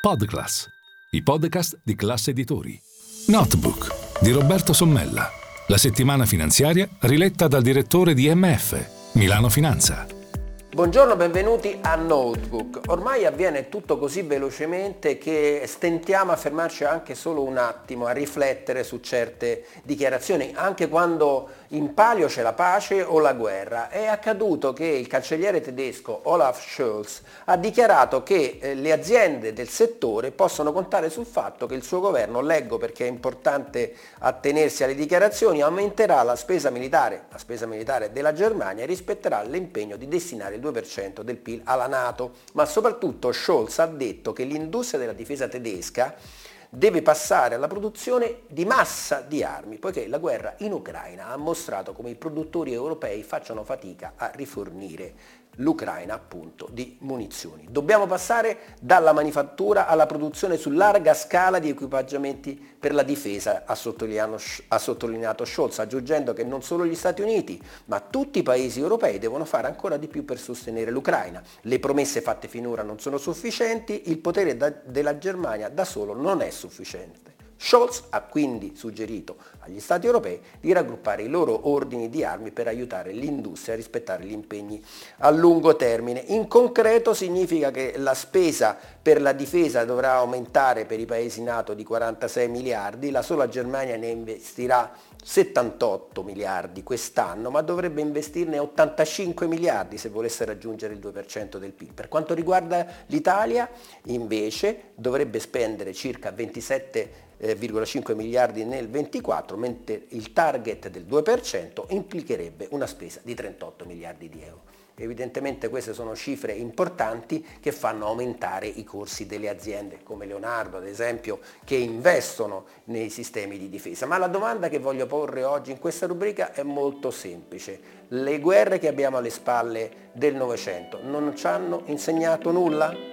Podclass, i podcast di classe editori. Notebook di Roberto Sommella. La settimana finanziaria riletta dal direttore di MF, Milano Finanza. Buongiorno, benvenuti a Notebook. Ormai avviene tutto così velocemente che stentiamo a fermarci anche solo un attimo a riflettere su certe dichiarazioni, anche quando in palio c'è la pace o la guerra. È accaduto che il cancelliere tedesco Olaf Scholz ha dichiarato che eh, le aziende del settore possono contare sul fatto che il suo governo, leggo perché è importante attenersi alle dichiarazioni, aumenterà la spesa militare, la spesa militare della Germania e rispetterà l'impegno di destinare il 2% del PIL alla Nato. Ma soprattutto Scholz ha detto che l'industria della difesa tedesca deve passare alla produzione di massa di armi, poiché la guerra in Ucraina ha mostrato come i produttori europei facciano fatica a rifornire l'Ucraina appunto di munizioni. Dobbiamo passare dalla manifattura alla produzione su larga scala di equipaggiamenti per la difesa, ha sottolineato, Scholz, aggiungendo che non solo gli Stati Uniti, ma tutti i paesi europei devono fare ancora di più per sostenere l'Ucraina. Le promesse fatte finora non sono sufficienti, il potere da, della Germania da solo non è sufficiente. Scholz ha quindi suggerito agli Stati europei di raggruppare i loro ordini di armi per aiutare l'industria a rispettare gli impegni a lungo termine. In concreto significa che la spesa per la difesa dovrà aumentare per i paesi NATO di 46 miliardi, la sola Germania ne investirà 78 miliardi quest'anno, ma dovrebbe investirne 85 miliardi se volesse raggiungere il 2% del PIL. Per quanto riguarda l'Italia, invece, dovrebbe spendere circa 27 1,5 miliardi nel 24, mentre il target del 2% implicherebbe una spesa di 38 miliardi di euro. Evidentemente queste sono cifre importanti che fanno aumentare i corsi delle aziende come Leonardo ad esempio che investono nei sistemi di difesa. Ma la domanda che voglio porre oggi in questa rubrica è molto semplice. Le guerre che abbiamo alle spalle del Novecento non ci hanno insegnato nulla?